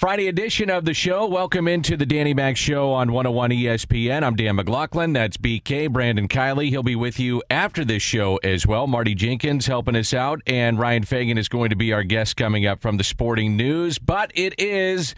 Friday edition of the show. Welcome into the Danny Mac Show on 101 ESPN. I'm Dan McLaughlin. That's BK. Brandon Kiley. He'll be with you after this show as well. Marty Jenkins helping us out, and Ryan Fagan is going to be our guest coming up from the Sporting News. But it is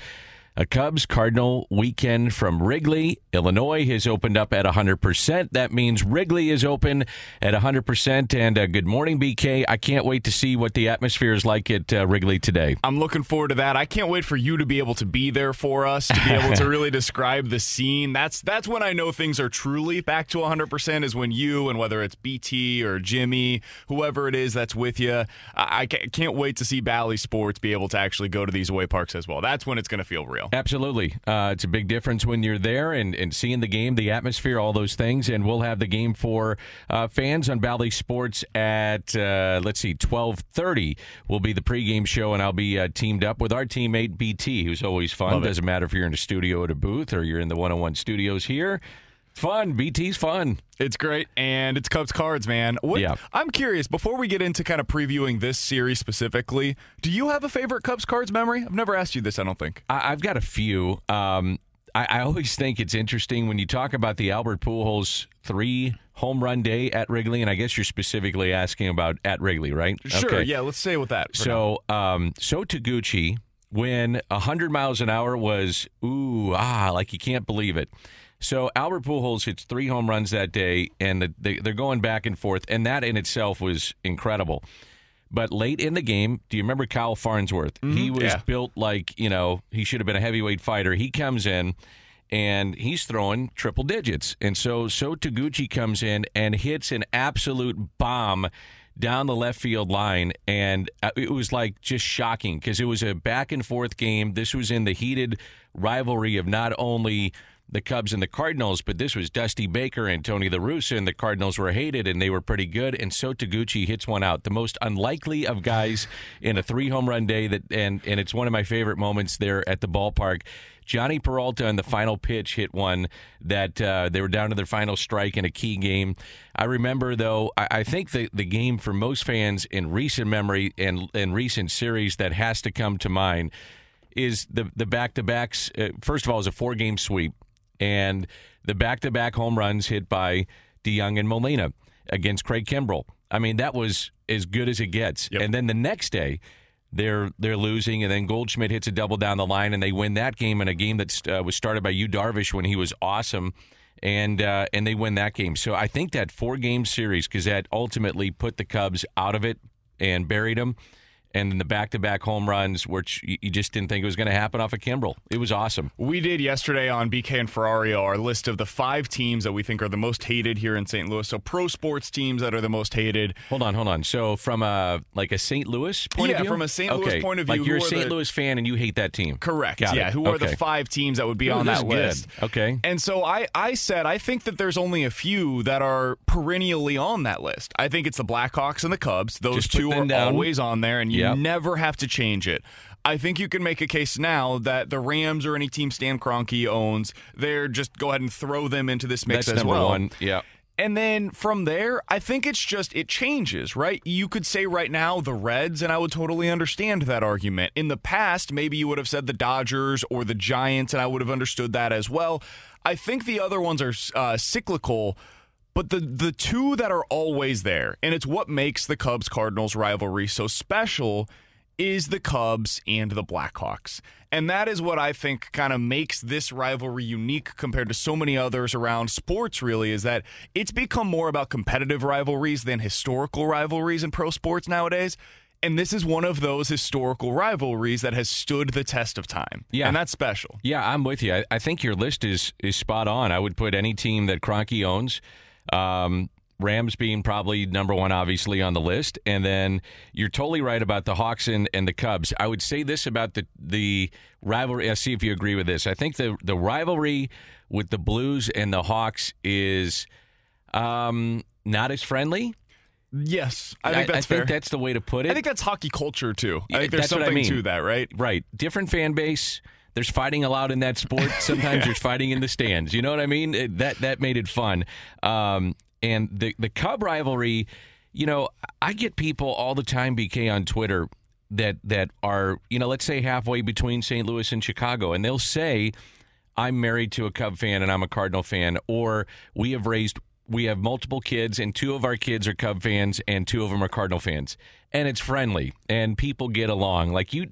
a Cubs Cardinal weekend from Wrigley. Illinois has opened up at 100%. That means Wrigley is open at 100%. And uh, good morning, BK. I can't wait to see what the atmosphere is like at uh, Wrigley today. I'm looking forward to that. I can't wait for you to be able to be there for us, to be able to really describe the scene. That's that's when I know things are truly back to 100% is when you and whether it's BT or Jimmy, whoever it is that's with you, I, I can't wait to see Bally Sports be able to actually go to these away parks as well. That's when it's going to feel real. Absolutely. Uh, it's a big difference when you're there and, and seeing the game, the atmosphere, all those things. And we'll have the game for uh, fans on Bally Sports at, uh, let's see, 1230 will be the pregame show. And I'll be uh, teamed up with our teammate BT, who's always fun. Love it. Doesn't matter if you're in a studio at a booth or you're in the 101 studios here. Fun. BT's fun. It's great, and it's Cubs cards, man. What, Yeah. I'm curious. Before we get into kind of previewing this series specifically, do you have a favorite Cubs cards memory? I've never asked you this. I don't think. I, I've got a few. Um, I, I always think it's interesting when you talk about the Albert Pujols three home run day at Wrigley, and I guess you're specifically asking about at Wrigley, right? Sure. Okay. Yeah. Let's say with that. So, um, so Taguchi, when 100 miles an hour was ooh ah, like you can't believe it. So Albert Pujols hits three home runs that day, and the, they, they're going back and forth, and that in itself was incredible. But late in the game, do you remember Kyle Farnsworth? He was yeah. built like you know he should have been a heavyweight fighter. He comes in. And he's throwing triple digits. And so So Taguchi comes in and hits an absolute bomb down the left field line. And uh, it was like just shocking because it was a back and forth game. This was in the heated rivalry of not only the Cubs and the Cardinals, but this was Dusty Baker and Tony La Russa, and the Cardinals were hated and they were pretty good. And so Taguchi hits one out, the most unlikely of guys in a three home run day. That and and it's one of my favorite moments there at the ballpark. Jhonny Peralta on the final pitch hit one that uh, they were down to their final strike in a key game. I remember though, I, I think the the game for most fans in recent memory and and recent series that has to come to mind is the the back to backs. Uh, first of all, is a four game sweep, and the back to back home runs hit by DeJong and Molina against Craig Kimbrel. I mean, that was as good as it gets. Yep. And then the next day. They're they're losing, and then Goldschmidt hits a double down the line, and they win that game in a game that uh, was started by Yu Darvish when he was awesome, and uh, and they win that game. So I think that four game series because that ultimately put the Cubs out of it and buried them, and then the back to back home runs, which you just didn't think it was going to happen off of Kimbrel. It was awesome. We did yesterday on BK and Ferrario our list of the five teams that we think are the most hated here in St. Louis. So pro sports teams that are the most hated. Hold on, hold on. So from a like a St. Louis point Yeah, of view, from a St. Louis Okay, point of like view, you're a St. the- Louis fan and you hate that team. Correct. Got yeah. it. Who are the five teams that would be Ooh, on that is good. list? Okay. And so I, I said I think that there's only a few that are perennially on that list. I think it's the Blackhawks and the Cubs. Those Just two are down. always on there, and you Yep. never have to change it. I think you can make a case now that the Rams or any team Stan Kroenke owns, they're just go ahead and throw them into this mix That's as well. one. Yeah. And then from there, I think it's just it changes, right? You could say right now the Reds, and I would totally understand that argument. In the past, maybe you would have said the Dodgers or the Giants, and I would have understood that as well. I think the other ones are uh, cyclical, but the the two that are always there, and it's what makes the Cubs Cardinals rivalry so special, is the Cubs and the Blackhawks. And that is what I think kind of makes this rivalry unique compared to so many others around sports, really, is that it's become more about competitive rivalries than historical rivalries in pro sports nowadays. And this is one of those historical rivalries that has stood the test of time. Yeah. And that's special. Yeah, I'm with you. I, I think your list is is spot on. I would put any team that Kroenke owns, um, Rams being probably number one, obviously on the list, and then you're totally right about the Hawks and, and the Cubs. I would say this about the the rivalry. I'll see if you agree with this. I think the the rivalry with the Blues and the Hawks is um, not as friendly. Yes, I think that's I fair. think that's the way to put it. I think that's hockey culture too. I think there's that's what I something mean. to that, right? Right. Different fan base. There's fighting allowed in that sport. Sometimes there's fighting in the stands. You know what I mean? It- that that made it fun. Um, and the the Cub rivalry, you know, I get people all the time, BK, on Twitter that that are, you know, let's say halfway between St. Louis and Chicago, and they'll say, I'm married to a Cub fan and I'm a Cardinal fan, or we have raised we have multiple kids and two of our kids are Cub fans and two of them are Cardinal fans. And it's friendly and people get along. Like you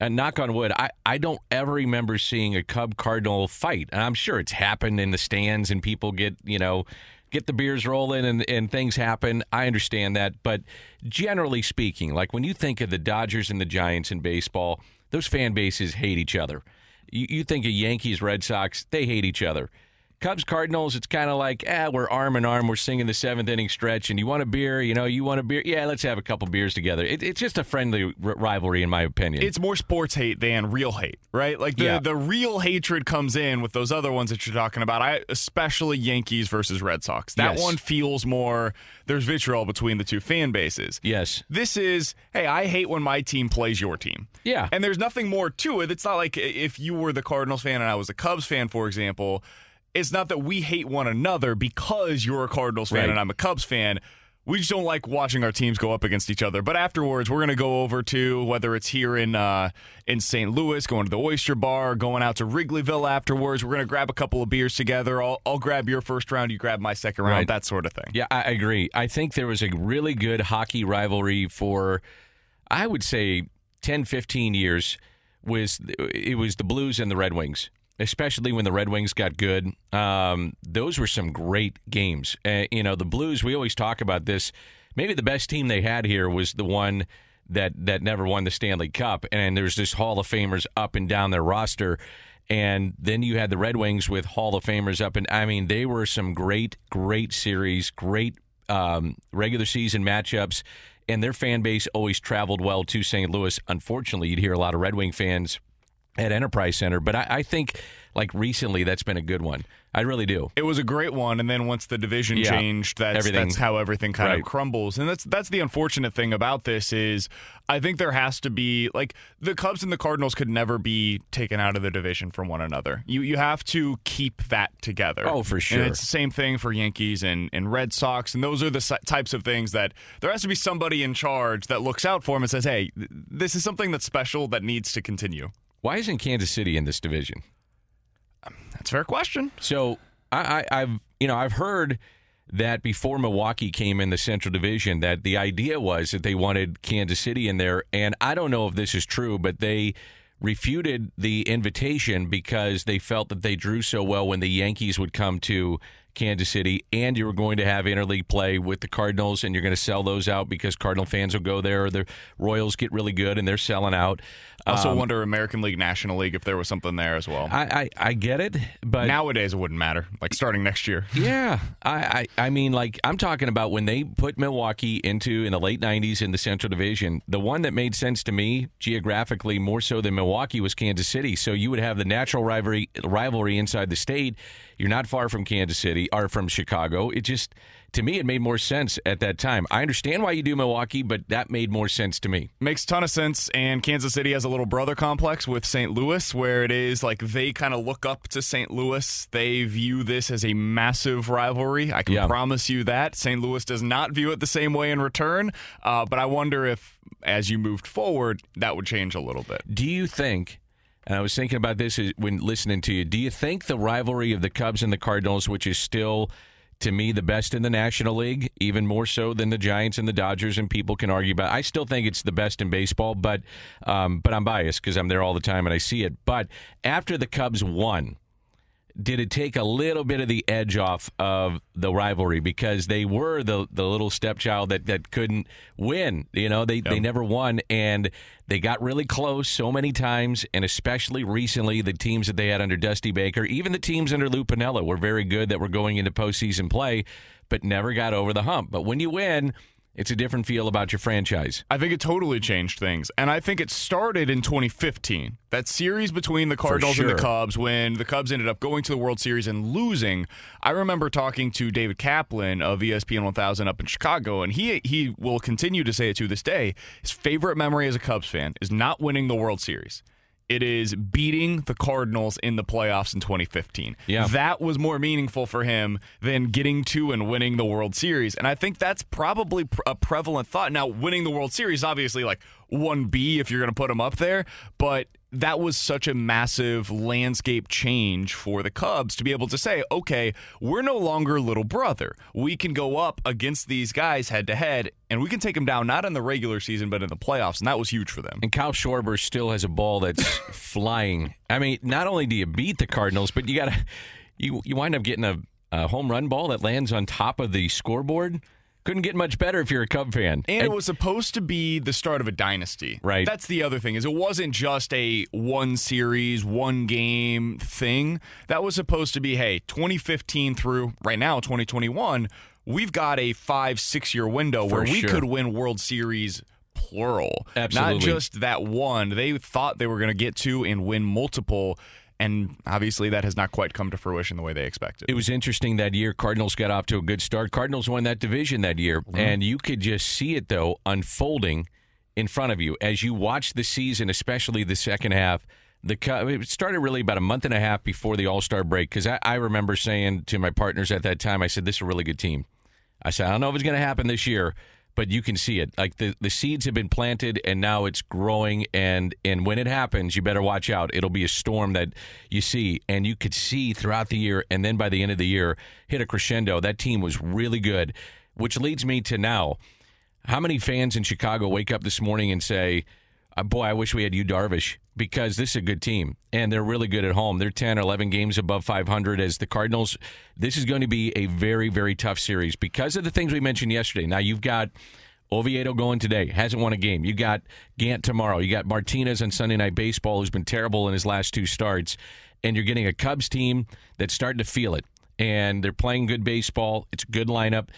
and knock on wood, I, I don't ever remember seeing a Cub Cardinal fight. And I'm sure it's happened in the stands and people get, you know, get the beers rolling and, and things happen. I understand that. But generally speaking, like when you think of the Dodgers and the Giants in baseball, those fan bases hate each other. You, you think of Yankees, Red Sox, they hate each other. Cubs, Cardinals, it's kind of like, ah, we're arm in arm. We're singing the seventh inning stretch, and you want a beer? You know, you want a beer? Yeah, let's have a couple beers together. It, it's just a friendly r- rivalry, in my opinion. It's more sports hate than real hate, right? Like the, Yeah. the real hatred comes in with those other ones that you're talking about. I especially Yankees versus Red Sox. That Yes. one feels more there's vitriol between the two fan bases. yes. This is, hey, I hate when my team plays your team. Yeah. And there's nothing more to it. It's not like if you were the Cardinals fan and I was a Cubs fan, for example, it's not that we hate one another because you're a Cardinals fan Right. and I'm a Cubs fan. We just don't like watching our teams go up against each other. But afterwards, we're going to go over to whether it's here in uh, in St. Louis, going to the Oyster Bar, going out to Wrigleyville afterwards. We're going to grab a couple of beers together. I'll, I'll grab your first round, you grab my second round, Right. that sort of thing. Yeah, I agree. I think there was a really good hockey rivalry for, I would say, 10, 15 years. Was it was the Blues and the Red Wings, especially when the Red Wings got good. Um, those were some great games. Uh, you know, the Blues. We always talk about this. Maybe the best team they had here was the one that that never won the Stanley Cup, and there's just Hall of Famers up and down their roster. And then you had the Red Wings with Hall of Famers up, and I mean, they were some great, great series, great um, regular season matchups, and their fan base always traveled well to St. Louis. Unfortunately, you'd hear a lot of Red Wing fans at Enterprise Center, but I, I think like recently that's been a good one. I really do. It was a great one, and then once the division Yeah. changed, that's Everything- that's how everything kind Right. of crumbles. And that's that's the unfortunate thing about this is I think there has to be like the Cubs and the Cardinals could never be taken out of the division from one another. You you have to keep that together. Oh, for sure. And it's the same thing for Yankees and, and Red Sox, and those are the types of things that there has to be somebody in charge that looks out for them and says, "Hey, this is something that's special that needs to continue." Why isn't Kansas City in this division? That's a fair question. So I, I, I've you know I've heard that before Milwaukee came in the Central Division that the idea was that they wanted Kansas City in there, and I don't know if this is true, but they refuted the invitation because they felt that they drew so well when the Yankees would come to Kansas City, and you were going to have interleague play with the Cardinals, and you're going to sell those out because Cardinal fans will go there, or the Royals get really good and they're selling out. I also Um, wonder American League, National League if there was something there as well. I, I I get it, but Nowadays, it wouldn't matter. Like starting next year. Yeah, I, I, I mean, like I'm talking about when they put Milwaukee into in the late '90s in the Central Division. The one that made sense to me geographically more so than Milwaukee was Kansas City. So you would have the natural rivalry rivalry inside the state. You're not far from Kansas City or from Chicago. It just to me it made more sense at that time. I understand why you do Milwaukee, but that made more sense to me. Makes ton of sense. And Kansas City has a little brother complex with St. Louis, where it is like they kind of look up to St. Louis. They view this as a massive rivalry. I can Yeah. promise you that. St. Louis does not view it the same way in return. Uh, but I wonder if, as you moved forward, that would change a little bit. Do you think? And I was thinking about this when listening to you. Do you think the rivalry of the Cubs and the Cardinals, which is still to me the best in the National League, even more so than the Giants and the Dodgers, and people can argue about. I still think it's the best in baseball, but um, but I'm biased because I'm there all the time and I see it. But after the Cubs won, did it take a little bit of the edge off of the rivalry? Because they were the the little stepchild that, that couldn't win. You know they, they never won. And they got really close so many times. And especially recently the teams that they had under Dusty Baker even the teams under Lou Piniella were very good that were going into postseason play but never got over the hump. But when you win It's a different feel about your franchise. I think it totally changed things. And I think it started in 2015. That series between the Cardinals sure. and the Cubs when the Cubs ended up going to the World Series and losing. I remember talking to David Kaplan of ESPN 1000 up in Chicago, and he he will continue to say it to this day. His favorite memory as a Cubs fan is not winning the World Series. It is beating the Cardinals in the playoffs in 2015. Yeah. That was more meaningful for him than getting to and winning the World Series. And I think that's probably a prevalent thought. Now, winning the World Series, obviously, like 1B if you're going to put him up there, but that was such a massive landscape change for the Cubs to be able to say, okay, we're no longer little brother. We can go up against these guys head to head, and we can take them down not in the regular season, but in the playoffs. And that was huge for them. And Kyle Schwarber still has a ball that's flying. I mean, not only do you beat the Cardinals, but you got to you you wind up getting a, a home run ball that lands on top of the scoreboard. Couldn't get much better if you're a Cub fan. And it was supposed to be the start of a dynasty. Right. That's the other thing is it wasn't just a one series, one game thing. That was supposed to be, hey, 2015 through right now, 2021, we've got a five, six year window For where we sure. could win World Series plural. Not just that one. They thought they were going to get to and win multiple. And obviously, that has not quite come to fruition the way they expected. It was interesting that year. Cardinals got off to a good start. Cardinals won that division that year, mm-hmm. and you could just see it though unfolding in front of you as you watch the season, especially the second half. The it started really about a month and a half before the All Star break because I, I remember saying to my partners at that time, I said, "This is a really good team." I said, "I don't know if it's going to happen this year." But you can see it. Like the, the seeds have been planted and now it's growing and and when it happens, you better watch out. It'll be a storm that you see and you could see throughout the year and then by the end of the year hit a crescendo. That team was really good, which leads me to now. How many fans in Chicago wake up this morning and say, Uh, "Boy, I wish we had Yu Darvish because this is a good team and they're really good at home. They're 10 or 11 games above 500 as the Cardinals. This is going to be a very very tough series because of the things we mentioned yesterday. Now you've got Oviedo going today, hasn't won a game. You got Gant tomorrow. You got Martinez on Sunday Night Baseball, who's been terrible in his last two starts. And you're getting a Cubs team that's starting to feel it. And they're playing good baseball. It's a good lineup.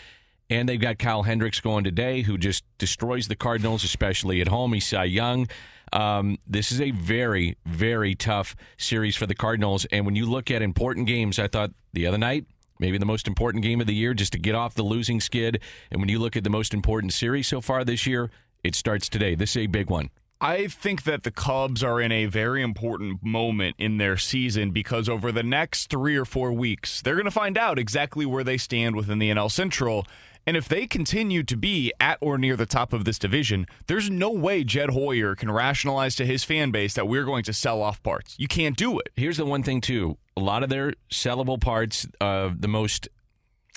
And they've got Kyle Hendricks going today, who just destroys the Cardinals, especially at home. He's Cy Young. Um, this is a very, very tough series for the Cardinals. And when you look at important games, I thought the other night, maybe the most important game of the year just to get off the losing skid. And when you look at the most important series so far this year, it starts today. This is a big one. I think that the Cubs are in a very important moment in their season because over the next three or four weeks, they're going to find out exactly where they stand within the NL Central. And if they continue to be at or near the top of this division, there's no way Jed Hoyer can rationalize to his fan base that we're going to sell off parts. You can't do it. Here's the one thing, too. A lot of their sellable parts, uh, the most,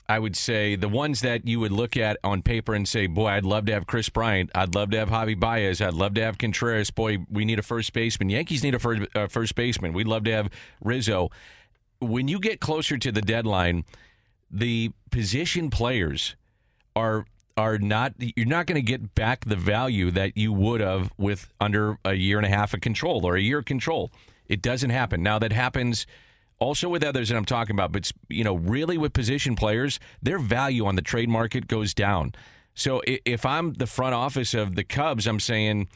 I would say, the ones that you would look at on paper and say, boy, I'd love to have Kris Bryant. I'd love to have Javy Baez. I'd love to have Contreras. Boy, we need a first baseman. Yankees need a first, uh, first baseman. We'd love to have Rizzo. When you get closer to the deadline, the position players are are not you're not going to get back the value that you would have with under a year and a half of control or a year of control. It doesn't happen. Now that happens also with others that I'm talking about, but you know, really with position players, their value on the trade market goes down. So if I'm the front office of the Cubs, I'm saying,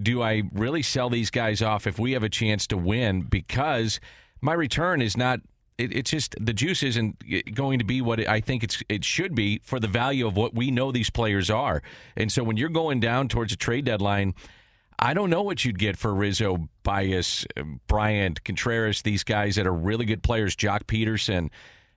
do I really sell these guys off if we have a chance to win because my return is not it, it's just the juice isn't going to be what I think it's it should be for the value of what we know these players are. And so when you're going down towards a trade deadline, I don't know what you'd get for Rizzo, Baez, Bryant, Contreras, these guys that are really good players, Joc Pederson.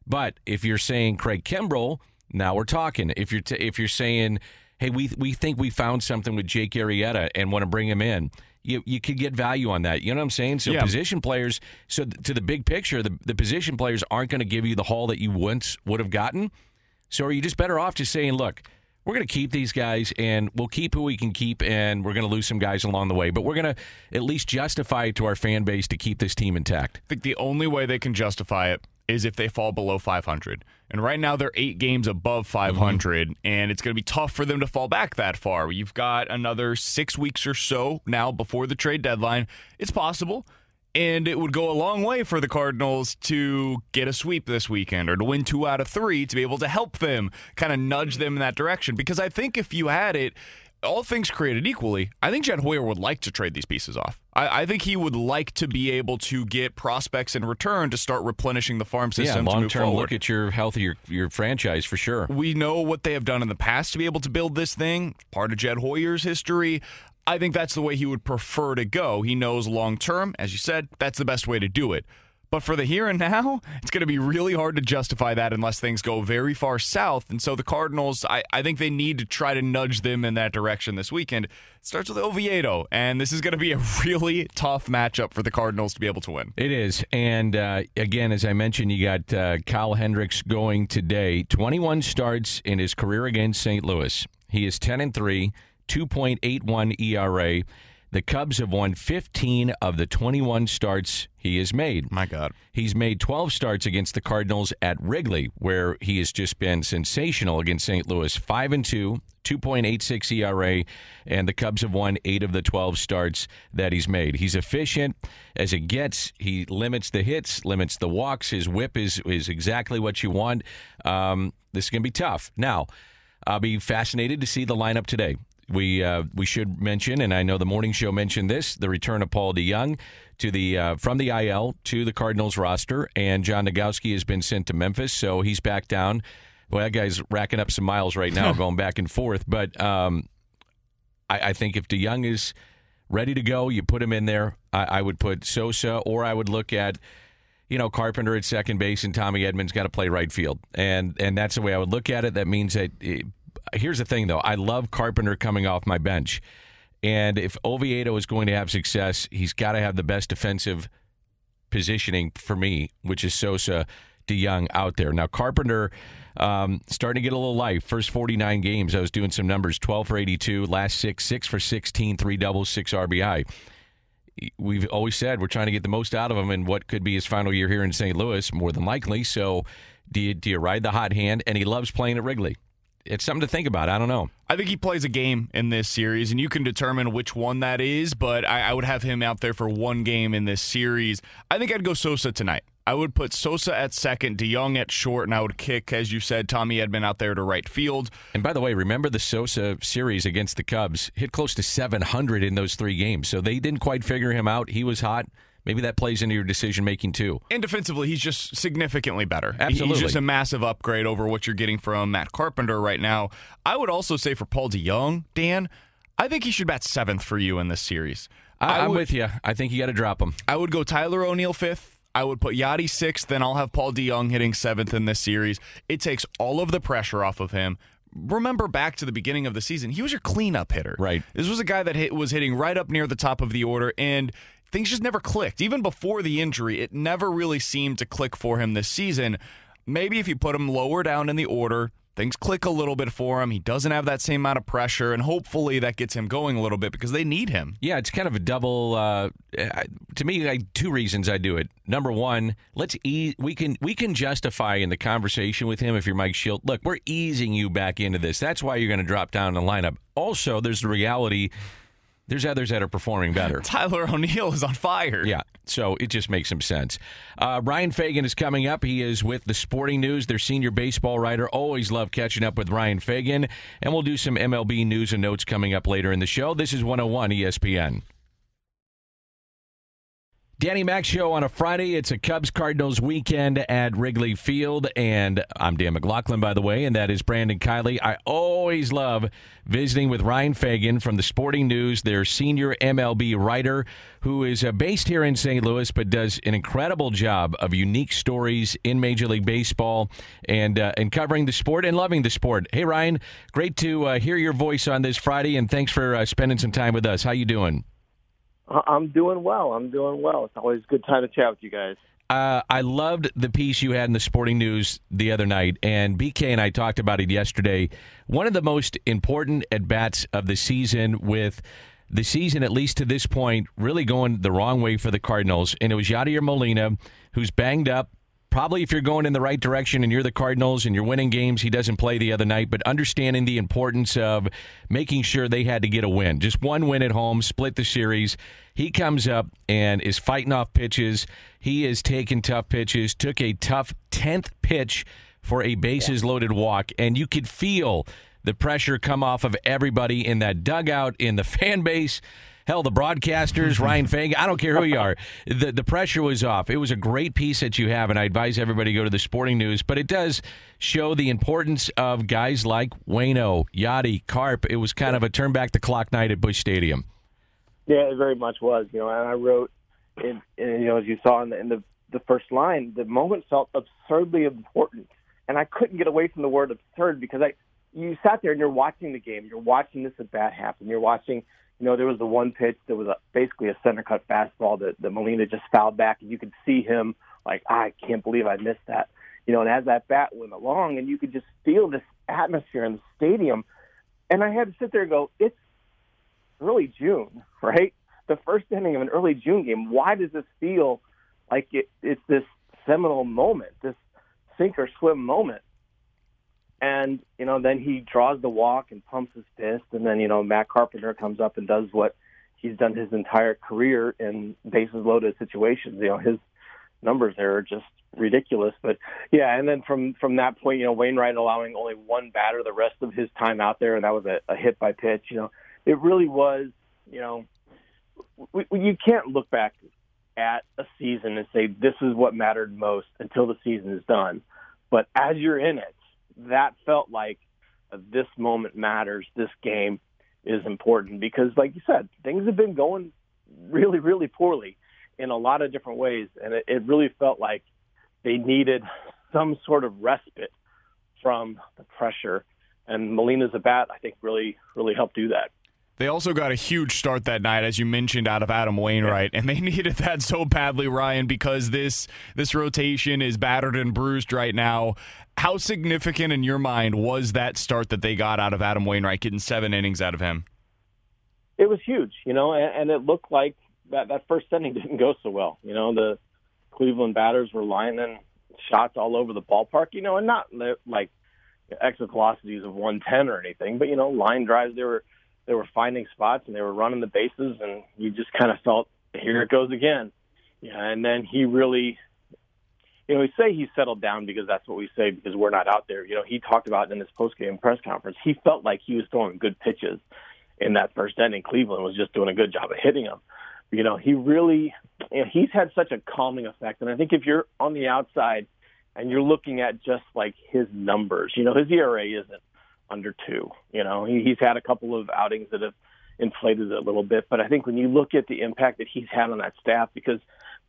But if you're saying Craig Kimbrel, now we're talking. If you're t- if you're saying, hey, we we think we found something with Jake Arrieta and want to bring him in, you you could get value on that. You know what I'm saying? So Yeah. position players. So th- to the big picture, the the position players aren't going to give you the haul that you once would have gotten. So are you just better off just saying, look, we're going to keep these guys and we'll keep who we can keep and we're going to lose some guys along the way, but we're going to at least justify it to our fan base to keep this team intact. I think the only way they can justify it is if they fall below 500. And right now they're eight games above 500, mm-hmm. and it's going to be tough for them to fall back that far. You've got another six weeks or so now before the trade deadline. It's possible. And it would go a long way for the Cardinals to get a sweep this weekend or to win two out of three to be able to help them kind of nudge them in that direction. Because I think if you had it, all things created equally, I think Jed Hoyer would like to trade these pieces off. I, I, think he would like to be able to get prospects in return to start replenishing the farm system. Yeah, long term look at your health of your, your franchise for sure. We know what they have done in the past to be able to build this thing. Part of Jed Hoyer's history. I think that's the way he would prefer to go. He knows long term, as you said, that's the best way to do it. But for the here and now, it's going to be really hard to justify that unless things go very far south. And so the Cardinals, I, I think they need to try to nudge them in that direction this weekend. It starts with Oviedo, and this is going to be a really tough matchup for the Cardinals to be able to win. It is. And uh, again, as I mentioned, you got uh, Kyle Hendricks going today. 21 starts in his career against St. Louis. He is 10 and 3, 2.81 ERA. The Cubs have won 15 of the 21 starts he has made. My God. He's made 12 starts against the Cardinals at Wrigley, where he has just been sensational against St. Louis. 5 and 2, 2.86 ERA, and the Cubs have won 8 of the 12 starts that he's made. He's efficient as it gets. He limits the hits, limits the walks. His whip is, is exactly what you want. Um, this is going to be tough. Now, I'll be fascinated to see the lineup today we uh, we should mention, and I know the morning show mentioned this: the return of Paul DeJong to the uh, from the IL to the Cardinals roster, and John Nogowski has been sent to Memphis, so he's back down. Well, that guy's racking up some miles right now, going back and forth. But um, I, I, think if DeYoung is ready to go, you put him in there. I, I would put Sosa, or I would look at you know, Carpenter at second base and Tommy Edman's got to play right field. And and that's the way I would look at it. That means that here's the thing, though. I love Carpenter coming off my bench. And if Oviedo is going to have success, he's got to have the best defensive positioning for me, which is Sosa, DeJong out there. Now, Carpenter um, starting to get a little life. First 49 games, I was doing some numbers 12 for 82, last six, six for 16, three doubles, six RBI. We've always said we're trying to get the most out of him in what could be his final year here in St. Louis, more than likely. So, do you, do you ride the hot hand? And he loves playing at Wrigley it's something to think about. I don't know. I think he plays a game in this series, and you can determine which one that is, but I, I, would have him out there for one game in this series. I think I'd go Sosa tonight. I would put Sosa at second, DeJong at short, and I would kick, as you said, Tommy Edman out there to right field. And by the way, remember the Sosa series against the Cubs hit close to 700 in those three games, so they didn't quite figure him out. He was hot. Maybe that plays into your decision making too. And defensively, he's just significantly better. Absolutely. He's just a massive upgrade over what you're getting from Matt Carpenter right now. I would also say for Paul DeJong, Dan, I think he should bat seventh for you in this series. I, am with you. I think you got to drop him. I would go Tyler O'Neill fifth. I would put Yadi sixth, then I'll have Paul DeJong hitting seventh in this series. It takes all of the pressure off of him remember back to the beginning of the season, he was your cleanup hitter. Right. This was a guy that hit, was hitting right up near the top of the order, and things just never clicked. Even before the injury, it never really seemed to click for him this season. Maybe if you put him lower down in the order, things click a little bit for him. He doesn't have that same amount of pressure, and hopefully that gets him going a little bit because they need him. Yeah, it's kind of a double. Uh, to me, I, two reasons I do it. Number one, let's ease. We can we can justify in the conversation with him if you're Mike Shildt. Look, we're easing you back into this. That's why you're going to drop down the lineup. Also, there's the reality there's others that are performing better. Tyler O'Neill is on fire. Yeah, so it just makes some sense. Uh, Ryan Fagan is coming up. He is with the Sporting News, their senior baseball writer. Always love catching up with Ryan Fagan. And we'll do some MLB news and notes coming up later in the show. This is 101 ESPN. Danny Mac Show on a Friday. It's a Cubs Cardinals weekend at Wrigley Field. And I'm Dan McLaughlin, by the way, and that is Brandon Kiley. I always love visiting with Ryan Fagan from the Sporting News, their senior MLB writer, who is uh, based here in St. Louis, but does an incredible job of unique stories in Major League Baseball and, uh, and covering the sport and loving the sport. Hey, Ryan, great to uh, hear your voice on this Friday, and thanks for uh, spending some time with us. How you doing? I'm doing well. I'm doing well. It's always a good time to chat with you guys. Uh, I loved the piece you had in the Sporting News the other night, and BK and I talked about it yesterday. One of the most important at bats of the season, with the season, at least to this point, really going the wrong way for the Cardinals. And it was Yadier Molina, who's banged up, probably if you're going in the right direction and you're the Cardinals and you're winning games, he doesn't play the other night, but understanding the importance of making sure they had to get a win. Just one win at home, split the series. He comes up and is fighting off pitches. He is taking tough pitches, took a tough 10th pitch for a bases loaded walk, and you could feel the pressure come off of everybody in that dugout, in the fan base. Hell, the broadcasters, mm-hmm. Ryan Fagan, I don't care who you are. The, the pressure was off. It was a great piece that you have, and I advise everybody to go to the sporting news. But it does show the importance of guys like Wayno, Yadi, Carp. It was kind of a turn back the clock night at Busch Stadium. Yeah, it very much was. You know, and I wrote, in, in you know, as you saw in the, in the the first line, the moment felt absurdly important, and I couldn't get away from the word absurd because I, you sat there and you're watching the game, you're watching this at bat happen, you're watching you know, there was the one pitch that was a, basically a center cut fastball that, that Molina just fouled back, and you could see him like, I can't believe I missed that. You know, and as that bat went along, and you could just feel this atmosphere in the stadium, and I had to sit there and go, it's early June, right? The first inning of an early June game. Why does this feel like it, it's this seminal moment, this sink or swim moment? And, you know, then he draws the walk and pumps his fist. And then, you know, Matt Carpenter comes up and does what he's done his entire career in bases loaded situations. You know, his numbers there are just ridiculous. But yeah, and then from from that point, you know, Wainwright allowing only one batter the rest of his time out there, and that was a, a hit by pitch. You know, it really was. You know, we, we, you can't look back at a season and say this is what mattered most until the season is done. But as you're in it, that felt like uh, this moment matters. This game is important because, like you said, things have been going really, really poorly in a lot of different ways, and it, it really felt like they needed some sort of respite from the pressure. And Molina's a bat, I think, really, really helped do that. They also got a huge start that night, as you mentioned, out of Adam Wainwright, yeah. and they needed that so badly, Ryan, because this this rotation is battered and bruised right now. How significant in your mind was that start that they got out of Adam Wainwright, getting seven innings out of him? It was huge, you know, and, and it looked like that that first inning didn't go so well. You know, the Cleveland batters were lining shots all over the ballpark, you know, and not like exit velocities of 110 or anything, but you know, line drives they were they were finding spots and they were running the bases, and you just kind of felt here it goes again. Yeah, and then he really, you know, we say he settled down because that's what we say because we're not out there. You know, he talked about in his post game press conference. He felt like he was throwing good pitches in that first inning. Cleveland was just doing a good job of hitting him. You know, he really, you know, he's had such a calming effect, and I think if you're on the outside and you're looking at just like his numbers, you know, his ERA isn't under two. You know, he, he's had a couple of outings that have inflated it a little bit, but I think when you look at the impact that he's had on that staff, because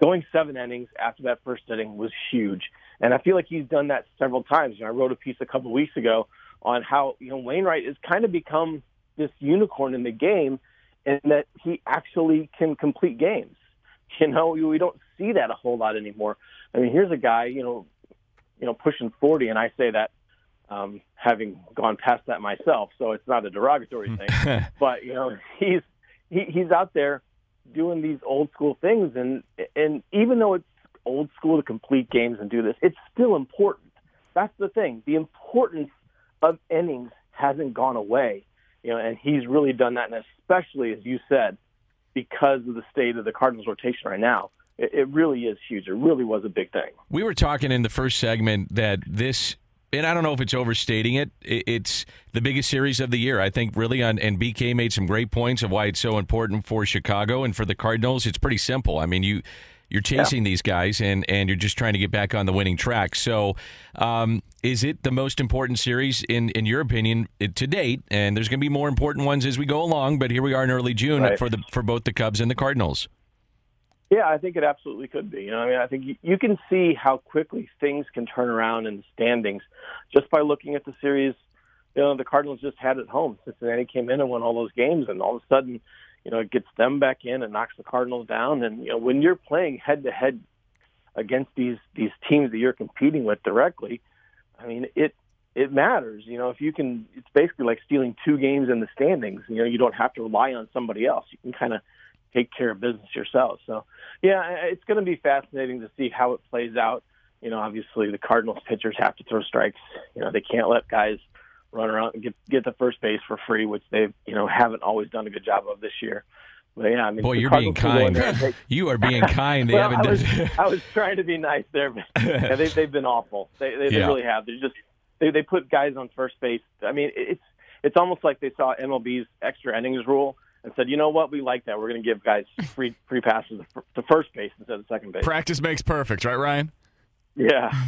going seven innings after that first inning was huge, and I feel like he's done that several times. You know, I wrote a piece a couple of weeks ago on how you know Wainwright has kind of become this unicorn in the game, and that he actually can complete games. You know, we don't see that a whole lot anymore. I mean, here's a guy, you know, you know, pushing 40, and I say that um, having gone past that myself, so it's not a derogatory thing. but you know, he's he, he's out there doing these old school things, and and even though it's old school to complete games and do this, it's still important. That's the thing. The importance of innings hasn't gone away, you know, and he's really done that, and especially as you said, because of the state of the Cardinals rotation right now it, really is huge. It really was a big thing. We were talking in the first segment that this and I don't know if it's overstating it. It's the biggest series of the year. I think really on and BK made some great points of why it's so important for Chicago and for the Cardinals. It's pretty simple. I mean, you you're chasing yeah. these guys and and you're just trying to get back on the winning track. So, um, is it the most important series in in your opinion to date? And there's going to be more important ones as we go along. But here we are in early June right. for the for both the Cubs and the Cardinals. Yeah, I think it absolutely could be. You know, I mean, I think you, you can see how quickly things can turn around in the standings just by looking at the series. You know, the Cardinals just had at home. Cincinnati came in and won all those games, and all of a sudden, you know, it gets them back in and knocks the Cardinals down. And you know, when you're playing head to head against these these teams that you're competing with directly, I mean, it it matters. You know, if you can, it's basically like stealing two games in the standings. You know, you don't have to rely on somebody else. You can kind of take care of business yourself. So, yeah, it's going to be fascinating to see how it plays out. You know, obviously the Cardinals pitchers have to throw strikes. You know, they can't let guys run around and get get the first base for free, which they you know haven't always done a good job of this year. But yeah, I mean, boy, you're being kind. You are being kind. They well, haven't. I was, I was, trying to be nice there, but yeah, they, they've been awful. They they, they really have. They just they they put guys on first base. I mean, it's it's almost like they saw MLB's extra innings rule and said, you know what, we like that. We're going to give guys free free passes to first base instead of second base. Practice makes perfect, right, Ryan? Yeah.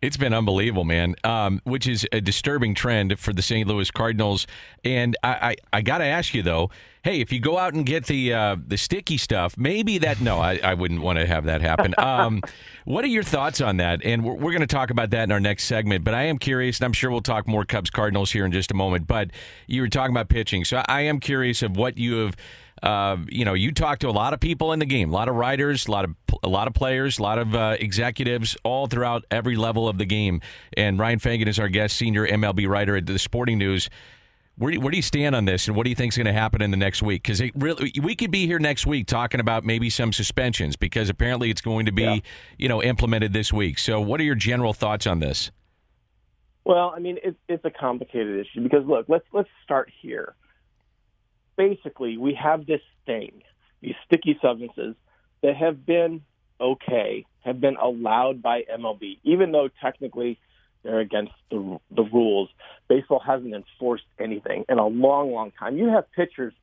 It's been unbelievable, man. Um, which is a disturbing trend for the St. Louis Cardinals. And I, I, I got to ask you though, hey, if you go out and get the uh, the sticky stuff, maybe that. No, I, I wouldn't want to have that happen. Um, what are your thoughts on that? And we're, we're going to talk about that in our next segment. But I am curious, and I'm sure we'll talk more Cubs Cardinals here in just a moment. But you were talking about pitching, so I am curious of what you have uh, you know, you talk to a lot of people in the game, a lot of writers, a lot of a lot of players, a lot of uh, executives, all throughout every level of the game. And Ryan Fagan is our guest, senior MLB writer at the Sporting News. Where do, where do you stand on this, and what do you think is going to happen in the next week? Because really, we could be here next week talking about maybe some suspensions, because apparently it's going to be, yeah. you know, implemented this week. So, what are your general thoughts on this? Well, I mean, it, it's a complicated issue because look, let's let's start here basically we have this thing, these sticky substances that have been okay, have been allowed by MLB, even though technically they're against the the rules. Baseball hasn't enforced anything in a long, long time. You have pitchers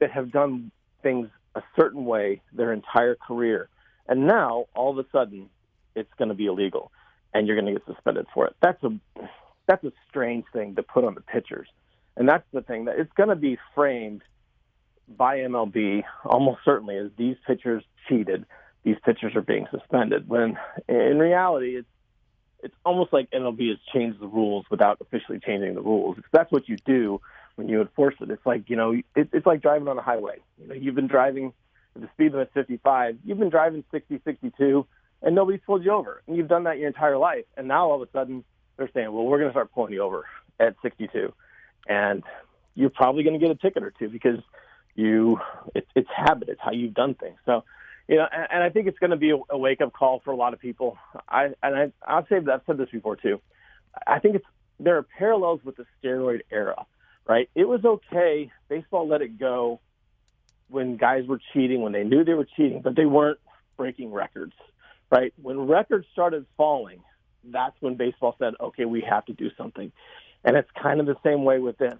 that have done things a certain way their entire career, and now all of a sudden it's going to be illegal, and you're going to get suspended for it. That's a that's a strange thing to put on the pitchers, and that's the thing that it's going to be framed by MLB almost certainly as these pitchers cheated, these pitchers are being suspended. When in reality, it's it's almost like MLB has changed the rules without officially changing the rules. That's what you do when you enforce it. It's like you know, it, it's like driving on a highway. You know, you've been driving the speed limit 55. You've been driving 60, 62, and nobody's pulled you over. And you've done that your entire life. And now all of a sudden they're saying, well, we're going to start pulling you over at 62, and you're probably going to get a ticket or two because you it's it's habit it's how you've done things so you know and, and i think it's going to be a, a wake up call for a lot of people. I and i say that i've said this before too. I think it's there are parallels with the steroid era right? It was okay baseball let it go when guys were cheating when they knew they were cheating but they weren't breaking records right? When records started falling that's when baseball said okay we have to do something. And it's kind of the same way with this.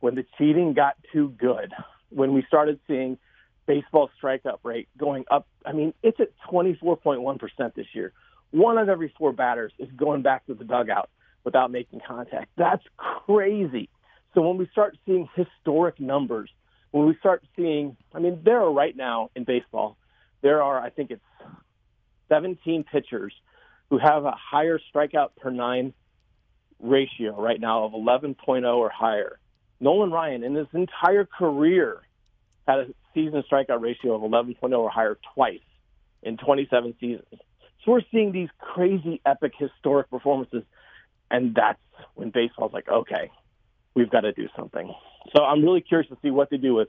When the cheating got too good when we started seeing baseball strikeout rate going up. I mean, it's at 24.1% this year. One of every four batters is going back to the dugout without making contact. That's crazy. So when we start seeing historic numbers, when we start seeing, I mean, there are right now in baseball, there are, I think it's 17 pitchers who have a higher strikeout per nine ratio right now of 11.0 or higher Nolan Ryan, in his entire career, had a season strikeout ratio of 11.0 or higher twice in 27 seasons. So we're seeing these crazy, epic, historic performances, and that's when baseball's like, okay, we've got to do something. So I'm really curious to see what they do with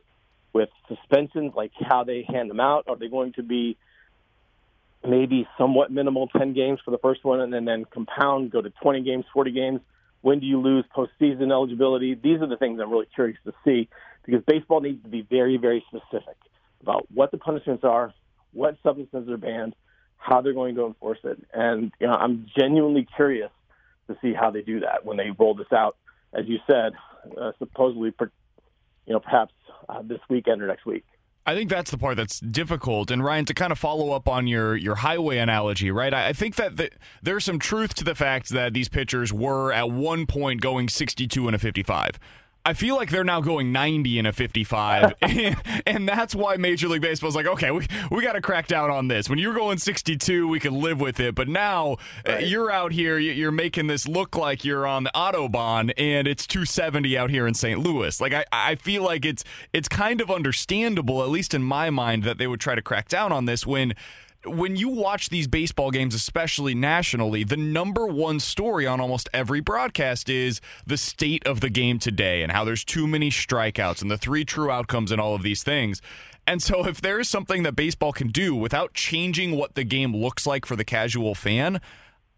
with suspensions, like how they hand them out. Are they going to be maybe somewhat minimal, 10 games for the first one, and then, then compound, go to 20 games, 40 games? When do you lose postseason eligibility? These are the things I'm really curious to see because baseball needs to be very, very specific about what the punishments are, what substances are banned, how they're going to enforce it. And you know, I'm genuinely curious to see how they do that when they roll this out, as you said, uh, supposedly, you know, perhaps uh, this weekend or next week. I think that's the part that's difficult. And Ryan, to kind of follow up on your your highway analogy, right? I, I think that the, there's some truth to the fact that these pitchers were at one point going 62 and a 55. I feel like they're now going 90 and a 55, and, and, that's why Major League Baseball is like, okay, we, we got to crack down on this. When you're going 62, we could live with it, but now uh, right. you're out here, you're making this look like you're on the autobahn, and it's 270 out here in St. Louis. Like I, I feel like it's it's kind of understandable, at least in my mind, that they would try to crack down on this when when you watch these baseball games, especially nationally, the number one story on almost every broadcast is the state of the game today and how there's too many strikeouts and the three true outcomes and all of these things. And so, if there is something that baseball can do without changing what the game looks like for the casual fan,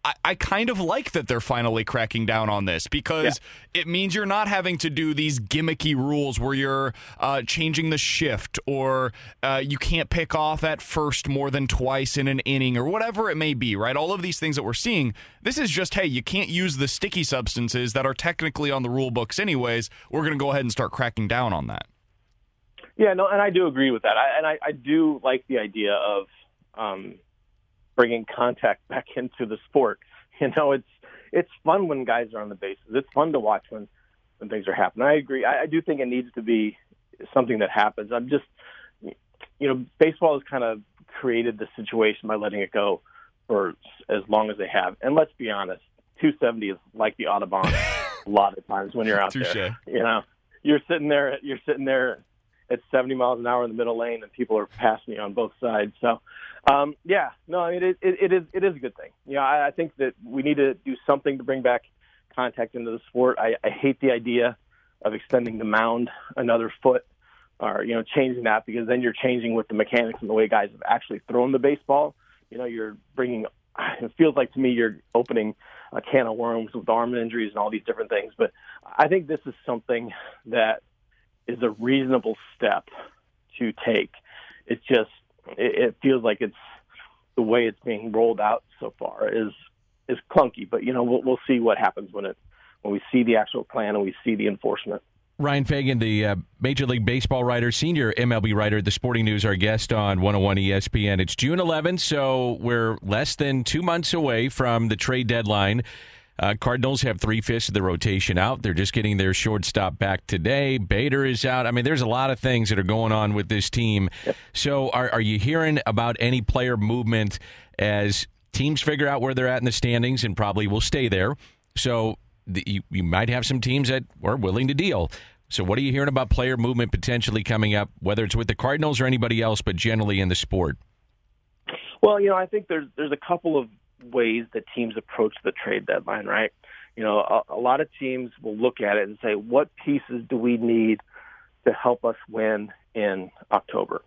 I, I kind of like that they're finally cracking down on this because yeah. it means you're not having to do these gimmicky rules where you're uh, changing the shift or uh, you can't pick off at first more than twice in an inning or whatever it may be, right? All of these things that we're seeing, this is just, hey, you can't use the sticky substances that are technically on the rule books anyways. We're going to go ahead and start cracking down on that. Yeah, no, and I do agree with that. I, and I, I do like the idea of um, bringing contact back into the sport. You know, it's it's fun when guys are on the bases. It's fun to watch when when things are happening. I agree. I, I do think it needs to be something that happens. I'm just, you know, baseball has kind of created the situation by letting it go for as long as they have. And let's be honest, 270 is like the autobahn a lot of times when you're out Touché. there. You know, you're sitting there, you're sitting there at 70 miles an hour in the middle lane, and people are passing you on both sides. So, um, yeah, no, I mean it, it, it is it is a good thing. You know, I, I think that we need to do something to bring back contact into the sport. I, I hate the idea of extending the mound another foot or you know changing that because then you're changing with the mechanics and the way guys have actually thrown the baseball. You know, you're bringing. It feels like to me you're opening a can of worms with arm injuries and all these different things. But I think this is something that is a reasonable step to take. It's just it, it feels like it's the way it's being rolled out so far is is clunky. But you know we'll we'll see what happens when it when we see the actual plan and we see the enforcement. Ryan Fagan, the uh, Major League Baseball writer, senior MLB writer at the Sporting News, our guest on 101 ESPN. It's June 11th, so we're less than two months away from the trade deadline. Uh, Cardinals have three fifths of the rotation out. They're just getting their shortstop back today. Bader is out. I mean, there's a lot of things that are going on with this team. So, are, are you hearing about any player movement as teams figure out where they're at in the standings and probably will stay there? So, the, you, you might have some teams that are willing to deal. So, what are you hearing about player movement potentially coming up, whether it's with the Cardinals or anybody else, but generally in the sport? Well, you know, I think there's there's a couple of ways that teams approach the trade deadline, right? You know, a, a lot of teams will look at it and say, what pieces do we need to help us win in October,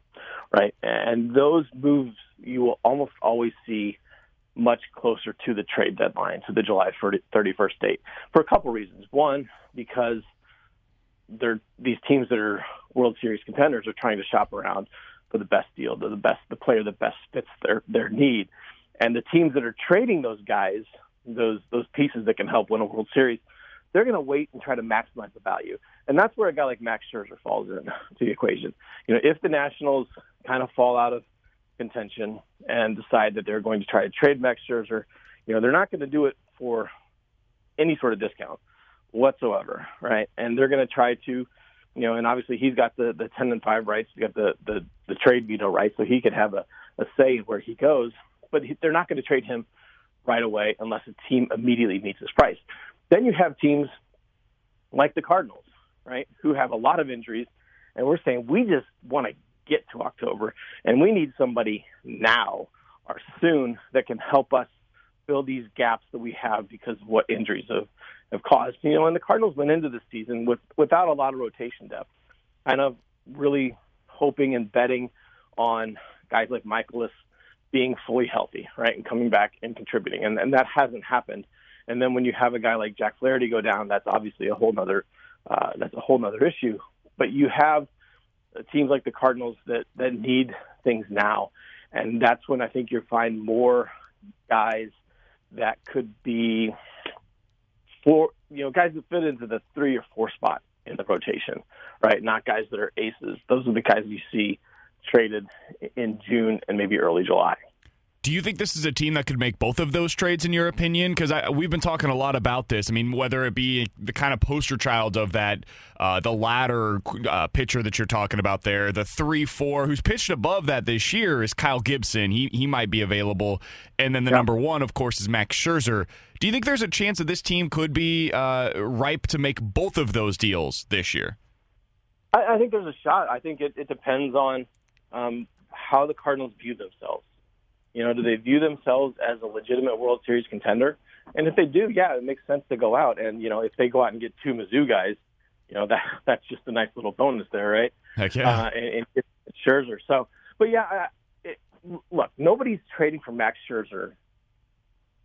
right? And those moves you will almost always see much closer to the trade deadline, to the July 31st date, for a couple reasons. One, because they're these teams that are World Series contenders are trying to shop around for the best deal, the best the player that best fits their their need. And the teams that are trading those guys, those those pieces that can help win a World Series, they're going to wait and try to maximize the value. And that's where a guy like Max Scherzer falls into the equation. You know, if the Nationals kind of fall out of contention and decide that they're going to try to trade Max Scherzer, you know, they're not going to do it for any sort of discount whatsoever, right? And they're going to try to, you know, and obviously he's got the the ten and five rights, he's got the the the trade veto rights, so he could have a a say where he goes but they're not going to trade him right away unless a team immediately meets his price. Then you have teams like the Cardinals, right, who have a lot of injuries, and we're saying we just want to get to October, and we need somebody now or soon that can help us fill these gaps that we have because of what injuries have, have caused. You know, and the Cardinals went into the season with without a lot of rotation depth, kind of really hoping and betting on guys like Mikolas being fully healthy, right, and coming back and contributing, and and that hasn't happened. And then when you have a guy like Jack Flaherty go down, that's obviously a whole other uh, that's a whole other issue. But you have teams like the Cardinals that that need things now, and that's when I think you'll find more guys that could be four, you know, guys that fit into the three or four spot in the rotation, right? Not guys that are aces. Those are the guys you see traded in June and maybe early July. Do you think this is a team that could make both of those trades, in your opinion? Because we've been talking a lot about this. I mean, whether it be the kind of poster child of that, uh, the latter uh, pitcher that you're talking about there, the three four who's pitched above that this year is Kyle Gibson. He he might be available, and then the number one, of course, is Max Scherzer. Do you think there's a chance that this team could be uh, ripe to make both of those deals this year? I, I think there's a shot. I think it, it depends on um, how the Cardinals view themselves. You know, do they view themselves as a legitimate World Series contender? And if they do, yeah, it makes sense to go out. And you know, if they go out and get two Mizzou guys, you know that that's just a nice little bonus there, right? Heck yeah. Uh, and, and it's Scherzer. So, but yeah, it, look, nobody's trading for Max Scherzer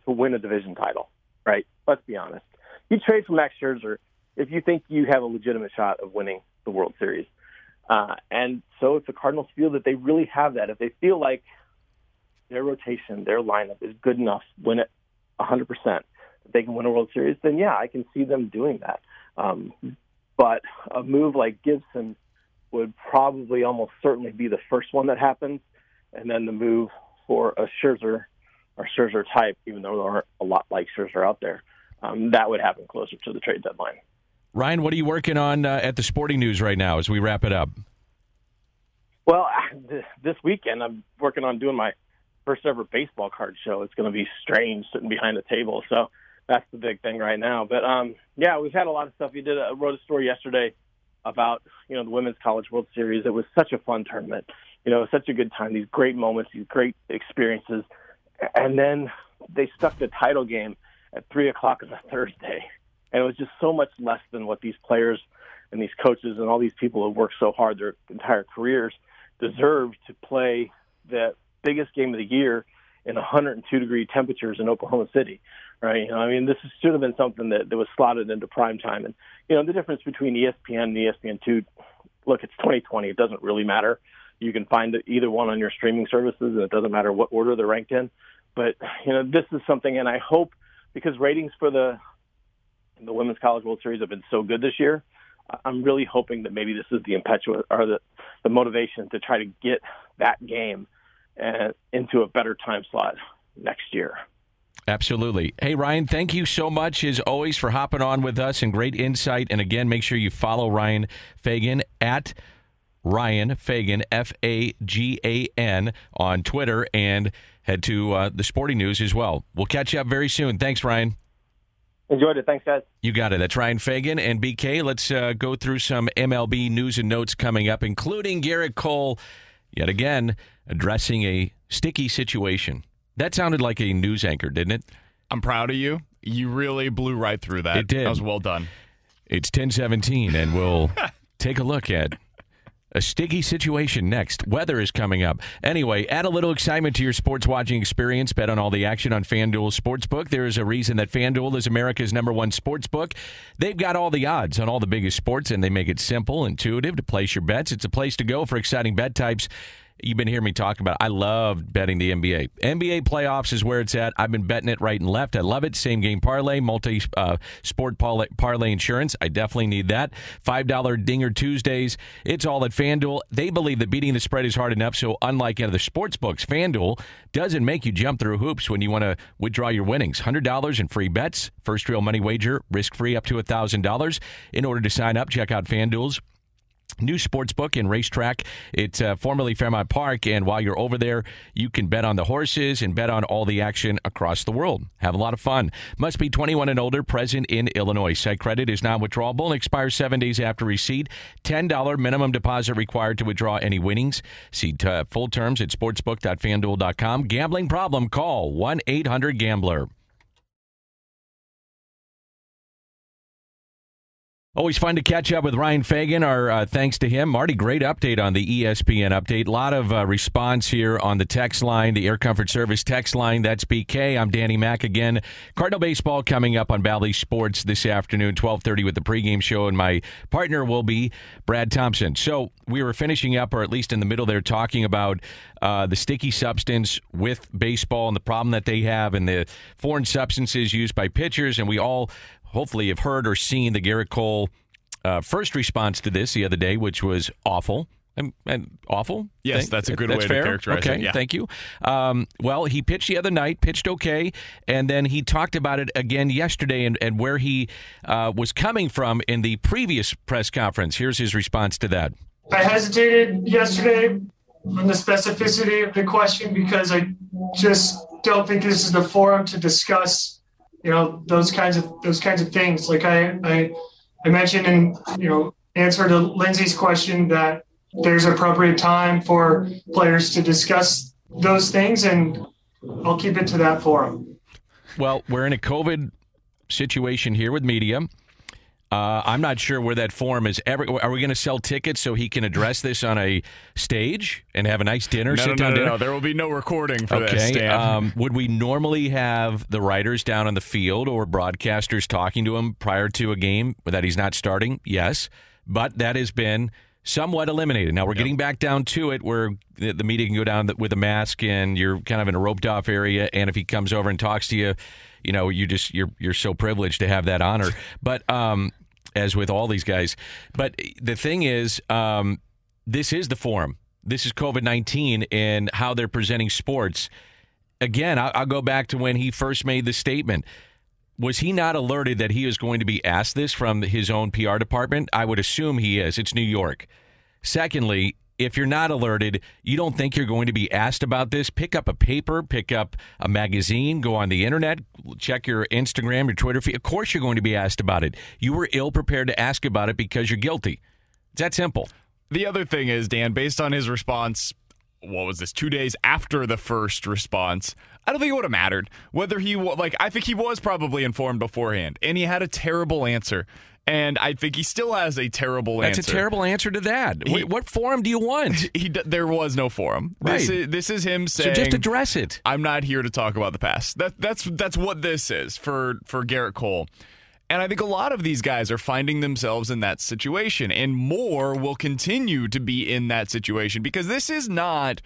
to win a division title, right? Let's be honest. You trade for Max Scherzer if you think you have a legitimate shot of winning the World Series. Uh, and so if the Cardinals feel that they really have that, if they feel like their rotation, their lineup is good enough, win it 100%, that they can win a World Series, then yeah, I can see them doing that. Um, but a move like Gibson would probably almost certainly be the first one that happens, and then the move for a Scherzer or Scherzer type, even though there aren't a lot like Scherzer out there, um, that would happen closer to the trade deadline. Ryan, what are you working on uh, at the Sporting News right now as we wrap it up? Well, this weekend I'm working on doing my first ever baseball card show. It's going to be strange sitting behind a table, so that's the big thing right now. But um, yeah, we've had a lot of stuff. You did a, wrote a story yesterday about you know the Women's College World Series. It was such a fun tournament. You know, such a good time. These great moments, these great experiences, and then they stuck the title game at three o'clock on a Thursday, and it was just so much less than what these players and these coaches and all these people who worked so hard their entire careers deserved to play the biggest game of the year in 102 degree temperatures in Oklahoma City, right? You know, I mean, this should have been something that, that was slotted into prime time. And, you know, the difference between ESPN and ESPN2, look, it's 2020. It doesn't really matter. You can find either one on your streaming services, and it doesn't matter what order they're ranked in. But, you know, this is something, and I hope because ratings for the the Women's College World Series have been so good this year, I'm really hoping that maybe this is the impetuous or the, the motivation to try to get that game uh, into a better time slot next year. Absolutely. Hey, Ryan, thank you so much, as always, for hopping on with us and great insight. And again, make sure you follow Ryan Fagan at Ryan Fagan, F A G A N, on Twitter and head to uh, the Sporting News as well. We'll catch you up very soon. Thanks, Ryan. Enjoyed it. Thanks, guys. You got it. That's Ryan Fagan and BK. Let's uh, go through some MLB news and notes coming up, including Gerrit Cole yet again addressing a sticky situation. That sounded like a news anchor, didn't it? I'm proud of you. You really blew right through that. It did. That was well done. It's 1017, and we'll take a look at a sticky situation next. Weather is coming up. Anyway, add a little excitement to your sports watching experience. Bet on all the action on FanDuel Sportsbook. There is a reason that FanDuel is America's number one sportsbook. They've got all the odds on all the biggest sports, and they make it simple, intuitive to place your bets. It's a place to go for exciting bet types You've been hearing me talk about. It. I love betting the NBA. NBA playoffs is where it's at. I've been betting it right and left. I love it. Same game parlay, multi uh, sport parlay, parlay insurance. I definitely need that. Five dollar Dinger Tuesdays. It's all at FanDuel. They believe that beating the spread is hard enough. So unlike other sports books, FanDuel doesn't make you jump through hoops when you want to withdraw your winnings. Hundred dollars in free bets, first real money wager, risk free up to thousand dollars. In order to sign up, check out FanDuel's new sports book and racetrack. It's uh, formerly Fairmount Park, and while you're over there, you can bet on the horses and bet on all the action across the world. Have a lot of fun. Must be 21 and older, present in Illinois. Site credit is non-withdrawable and expires seven days after receipt. $10 minimum deposit required to withdraw any winnings. See t- full terms at sportsbook.fanduel.com. Gambling problem? Call 1-800-GAMBLER. Always fun to catch up with Ryan Fagan. Our uh, thanks to him. Marty, great update on the ESPN update. A lot of uh, response here on the text line, the Air Comfort Service text line. That's BK. I'm Danny Mac again. Cardinal baseball coming up on Bally Sports this afternoon, 12:30 with the pregame show, and my partner will be Brad Thompson. So we were finishing up, or at least in the middle there, talking about uh, the sticky substance with baseball and the problem that they have, and the foreign substances used by pitchers, and we all hopefully you have heard or seen the Gerrit Cole uh, first response to this the other day, which was awful. And, and awful. Yes, Think? that's a good that's way fair? to characterize okay, it. Yeah. thank you. Um, well, he pitched the other night, pitched okay, and then he talked about it again yesterday and, and where he uh, was coming from in the previous press conference. Here's his response to that. I hesitated yesterday on the specificity of the question because I just don't think this is the forum to discuss you know those kinds of those kinds of things. Like I I, I mentioned in you know answer to Lindsay's question that there's appropriate time for players to discuss those things, and I'll keep it to that forum. Well, we're in a COVID situation here with media. Uh, I'm not sure where that forum is ever. Are we going to sell tickets so he can address this on a stage and have a nice dinner? No, sit no, down no, no, dinner? no. There will be no recording for this. Okay. Dan. Um, would we normally have the writers down on the field or broadcasters talking to him prior to a game that he's not starting? Yes. But that has been somewhat eliminated. Now we're getting back down to it where the, the media can go down with a mask and you're kind of in a roped off area. And if he comes over and talks to you, you know, you just you're you're so privileged to have that honor. But um, as with all these guys, but the thing is, um, this is the forum. This is COVID nineteen and how they're presenting sports. Again, I'll, I'll go back to when he first made the statement. Was he not alerted that he is going to be asked this from his own PR department? I would assume he is. It's New York. Secondly, if you're not alerted, you don't think you're going to be asked about this, pick up a paper, pick up a magazine, go on the internet, check your Instagram, your Twitter feed. Of course, you're going to be asked about it. You were ill prepared to ask about it because you're guilty. It's that simple. The other thing is, Dan, based on his response, what was this, two days after the first response, I don't think it would have mattered. Whether he, like, I think he was probably informed beforehand, and he had a terrible answer. And I think he still has a terrible That's answer. a terrible answer to that. He- what forum do you want? He, there was no forum. This Right. is this is him so saying. just address it. I'm not here to talk about the past. That that's that's what this is for for Gerrit Cole. And I think a lot of these guys are finding themselves in that situation and more will continue to be in that situation because this is not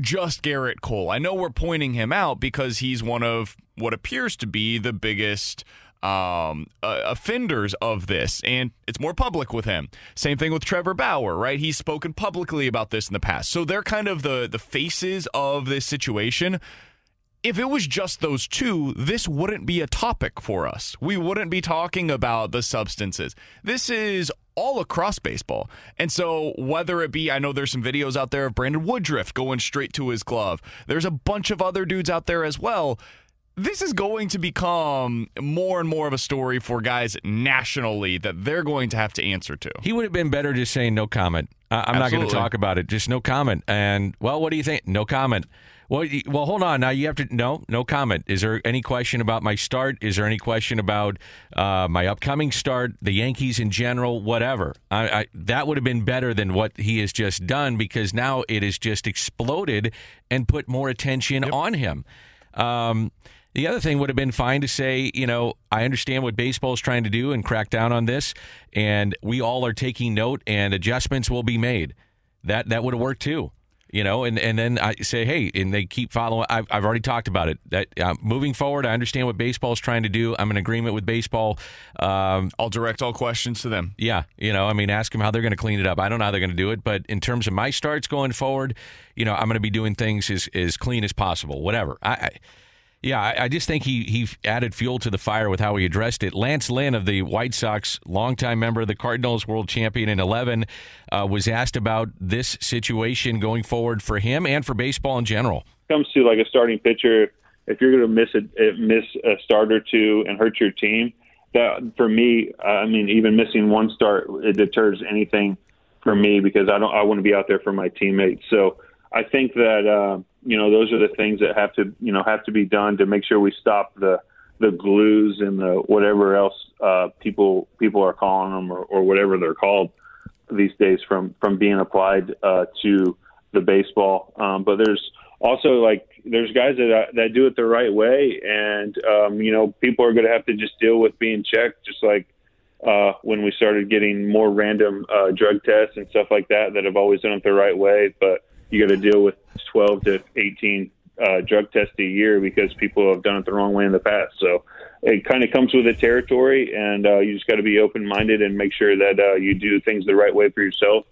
just Gerrit Cole. I know we're pointing him out because he's one of what appears to be the biggest um, uh, offenders of this, and it's more public with him. Same thing with Trevor Bauer, right? He's spoken publicly about this in the past, so they're kind of the the faces of this situation. If it was just those two, this wouldn't be a topic for us. We wouldn't be talking about the substances. This is all across baseball. And so, whether it be, I know there's some videos out there of Brandon Woodruff going straight to his glove, there's a bunch of other dudes out there as well. This is going to become more and more of a story for guys nationally that they're going to have to answer to. He would have been better just saying no comment. I- I'm not going to talk about it. Just no comment. And well, what do you think? No comment. Well, well, hold on. Now you have to no, no comment. Is there any question about my start? Is there any question about uh, my upcoming start? The Yankees in general, whatever. I, I, that would have been better than what he has just done because now it has just exploded and put more attention on him. Um, the other thing would have been fine to say, you know, I understand what baseball is trying to do and crack down on this, and we all are taking note, and adjustments will be made. That that would have worked too, you know. And and then I say, hey, and they keep following. I've, I've already talked about it. That uh, moving forward, I understand what baseball is trying to do. I'm in agreement with baseball. Um, I'll direct all questions to them. yeah, you know, I mean, ask them how they're going to clean it up. I don't know how they're going to do it, but in terms of my starts going forward, you know, I'm going to be doing things as, as clean as possible. Whatever. I, I yeah, I, I just think he he added fuel to the fire with how he addressed it. Lance Lynn of the White Sox, longtime member of the Cardinals, world champion in 11, uh, was asked about this situation going forward for him and for baseball in general. comes to like a starting pitcher, if you're going to miss a eh, miss a start or two and hurt your team, that for me, uh, I mean, even missing one start it deters anything for me because I don't I want to be out there for my teammates. So I think that uh, you know those are the things that have to you know have to be done to make sure we stop the the glues and the whatever else uh, people people are calling them or, or whatever they're called these days from from being applied uh, to the baseball. Um, but there's also like there's guys that uh, that do it the right way, and um, you know people are going to have to just deal with being checked, just like uh, when we started getting more random uh, drug tests and stuff like that that have always done it the right way. But you got to deal with 12 to 18 uh, drug tests a year because people have done it the wrong way in the past. So it kind of comes with the territory, and uh, you just got to be open minded and make sure that uh, you do things the right way for yourself,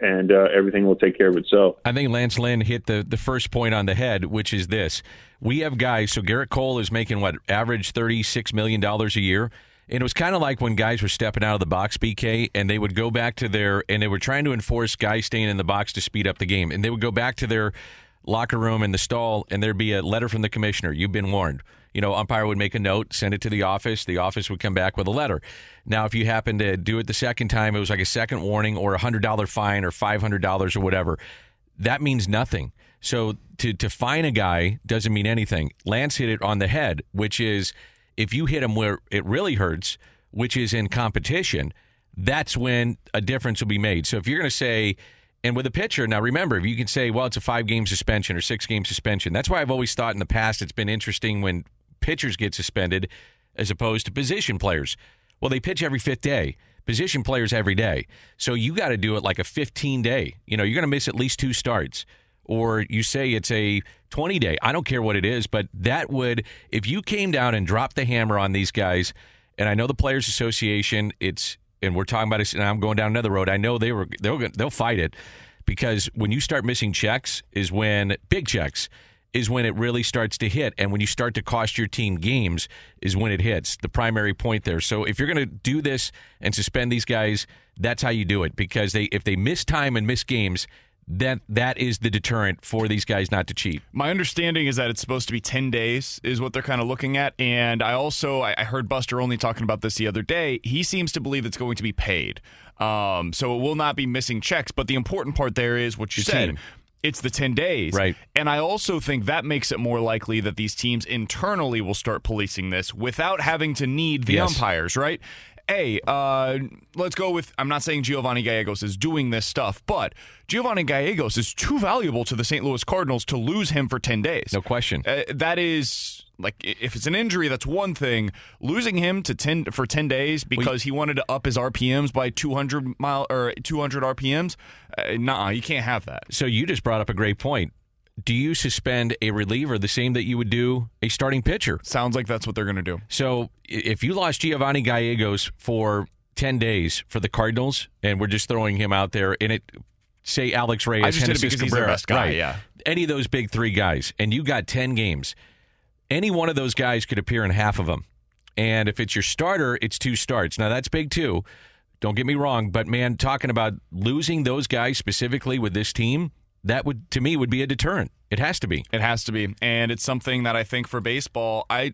and uh, everything will take care of itself. I think Lance Lynn hit the, the first point on the head, which is this. We have guys, so Gerrit Cole is making what, average $36 million a year? And it was kind of like when guys were stepping out of the box, BK, and they would go back to their, and they were trying to enforce guys staying in the box to speed up the game. And they would go back to their locker room in the stall, and there'd be a letter from the commissioner. You've been warned. You know, umpire would make a note, send it to the office. The office would come back with a letter. Now, if you happen to do it the second time, it was like a second warning or a $100 fine or $500 or whatever. That means nothing. So to, to fine a guy doesn't mean anything. Lance hit it on the head, which is if you hit them where it really hurts, which is in competition, that's when a difference will be made. So if you're going to say, and with a pitcher, now remember, if you can say, well, it's a five game suspension or six game suspension. That's why I've always thought in the past it's been interesting when pitchers get suspended as opposed to position players. Well, they pitch every fifth day. Position players every day. So you got to do it like a 15 day. You know, you're going to miss at least two starts. Or you say it's a 20 day. I don't care what it is, but that would, if you came down and dropped the hammer on these guys, and I know the Players Association, it's, and we're talking about it, and I'm going down another road. I know they were, they'll, they'll fight it because when you start missing checks is when, big checks, is when it really starts to hit. And when you start to cost your team games is when it hits the primary point there. So if you're going to do this and suspend these guys, that's how you do it because they if they miss time and miss games, that that is the deterrent for these guys not to cheat. My understanding is that it's supposed to be 10 days is what they're kind of looking at and I also I heard Buster Olney talking about this the other day. He seems to believe it's going to be paid. Um, so it will not be missing checks, but the important part there is what you said. team. It's the 10 days. Right. And I also think that makes it more likely that these teams internally will start policing this without having to need the Yes. umpires, right? Hey, uh, let's go with. I'm not saying Giovanny Gallegos is doing this stuff, but Giovanny Gallegos is too valuable to the St. Louis Cardinals to lose him for 10 days. No question. Uh, that is like if it's an injury, that's one thing. Losing him to 10 for 10 days because he wanted to up his RPMs by 200 mile or 200 RPMs, uh, nah, you can't have that. So you just brought up a great point. Do you suspend a reliever the same that you would do a starting pitcher? Sounds like that's what they're going to do. So if you lost Giovanny Gallegos for 10 days for the Cardinals and we're just throwing him out there and it say Alex Reyes, I just did it because he's their Cabrera, best guy, right. yeah. Any of those big 3 guys and you got 10 games. Any one of those guys could appear in half of them. And if it's your starter, it's two starts. Now that's big too. Don't get me wrong, but man, talking about losing those guys specifically with this team, that would to me would be a deterrent. It has to be. It has to be, and it's something that I think for baseball, I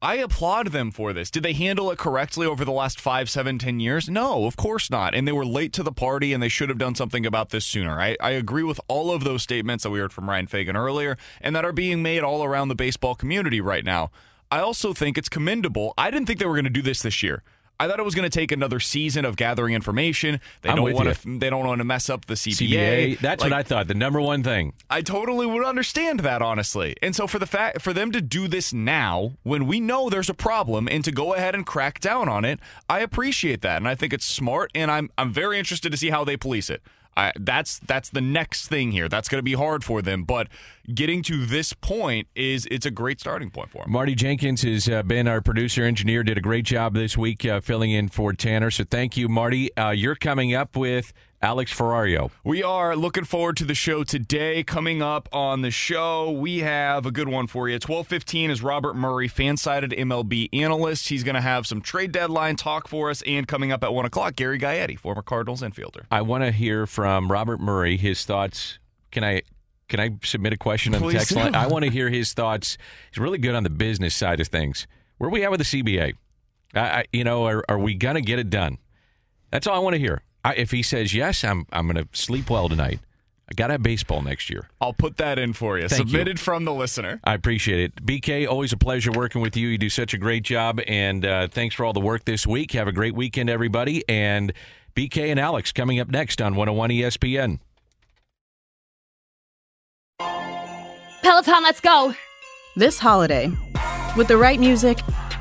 I applaud them for this. Did they handle it correctly over the last five, seven, ten years? No, of course not. And they were late to the party, and they should have done something about this sooner. I, I agree with all of those statements that we heard from Ryan Fagan earlier, and that are being made all around the baseball community right now. I also think it's commendable. I didn't think they were going to do this this year. I thought it was going to take another season of gathering information. They I'm don't want to. They don't want to mess up the CBA. CBA. That's Like, what I thought. The number one thing. I totally would understand that honestly. And so for the fact for them to do this now when we know there's a problem and to go ahead and crack down on it, I appreciate that and I think it's smart and I'm I'm very interested to see how they police it. I, that's that's the next thing here. That's going to be hard for them, but getting to this point is it's a great starting point for them. Marty Jenkins has uh, been our producer engineer. Did a great job this week uh, filling in for Tanner. So thank you, Marty. Uh, you're coming up with Alex Ferrario. We are looking forward to the show today. Coming up on the show, we have a good one for you. Twelve fifteen is Robert Murray, FanSided MLB analyst. He's going to have some trade deadline talk for us, and coming up at one o'clock, Gary Gaetti, former Cardinals infielder. I want to hear from Robert Murray his thoughts. Can I? Can I submit a question on the text do. line? I want to hear his thoughts. He's really good on the business side of things. Where are we at with the CBA? I, I, you know, are, are we gonna get it done? That's all I want to hear. I, if he says yes, I'm I'm gonna sleep well tonight. I gotta have baseball next year. I'll put that in for you. Thank you. Submitted from the listener. I appreciate it. BK, always a pleasure working with you. You do such a great job, and uh, thanks for all the work this week. Have a great weekend, everybody. And BK and Alex coming up next on 101 ESPN. Peloton, let's go. This holiday, with the right music